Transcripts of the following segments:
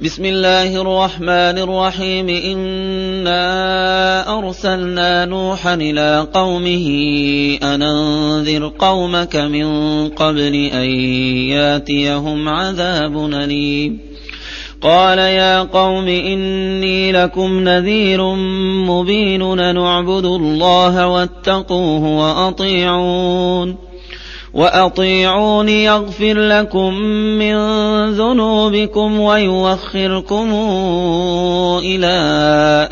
بسم الله الرحمن الرحيم. إنا أرسلنا نوحا إلى قومه أن أنذر قومك من قبل أن ياتيهم عذاب أليم. قال يا قوم إني لكم نذير مبين نعبدوا الله واتقوه وأطيعون. وأطيعون يغفر لكم من ذنوبكم ويوخركم إلى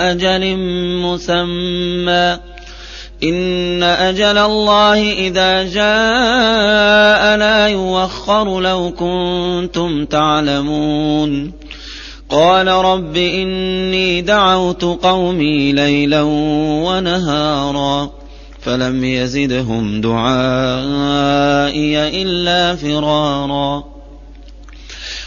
أجل مسمى. إن أجل الله إذا جاء لا يوخر لو كنتم تعلمون. قال رب إني دعوت قومي ليلا ونهارا. فلم يزدهم دعائي إلا فرارا.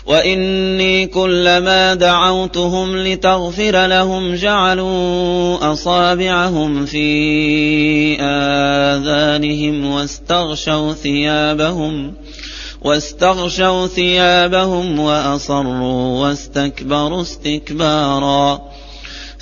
وإني كلما دعوتهم لتغفر لهم جعلوا أصابعهم في آذانهم واستغشوا ثيابهم واستغشوا ثيابهم وأصروا واستكبروا استكبارا.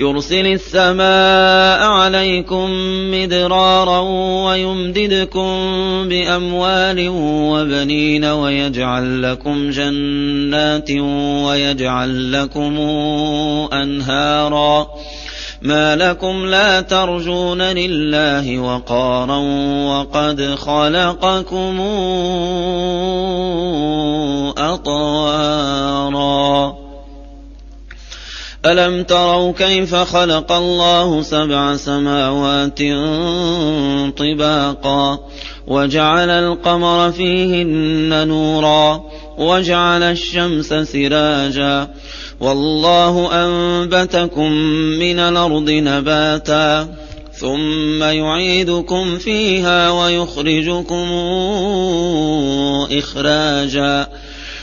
يرسل السماء عليكم مدرارا ويمددكم بأموال وبنين ويجعل لكم جنات ويجعل لكم أنهارا. ما لكم لا ترجون لله وقارا وقد خلقكم أطوارا. ألم تروا كيف خلق الله سبع سماوات طباقا وجعل القمر فيهن نورا وجعل الشمس سراجا والله أنبتكم من الأرض نباتا ثم يعيدكم فيها ويخرجكم إخراجا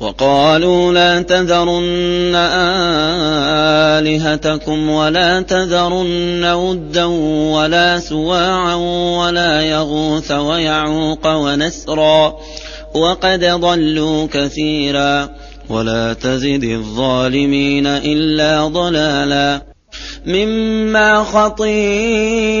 وقالوا لا تذرن آلهتكم ولا تذرن ودا ولا سواعا ولا يغوث ويعوق ونسرا وقد ضلوا كثيرا ولا تزد الظالمين إلا ضلالا مما خطيئاتهم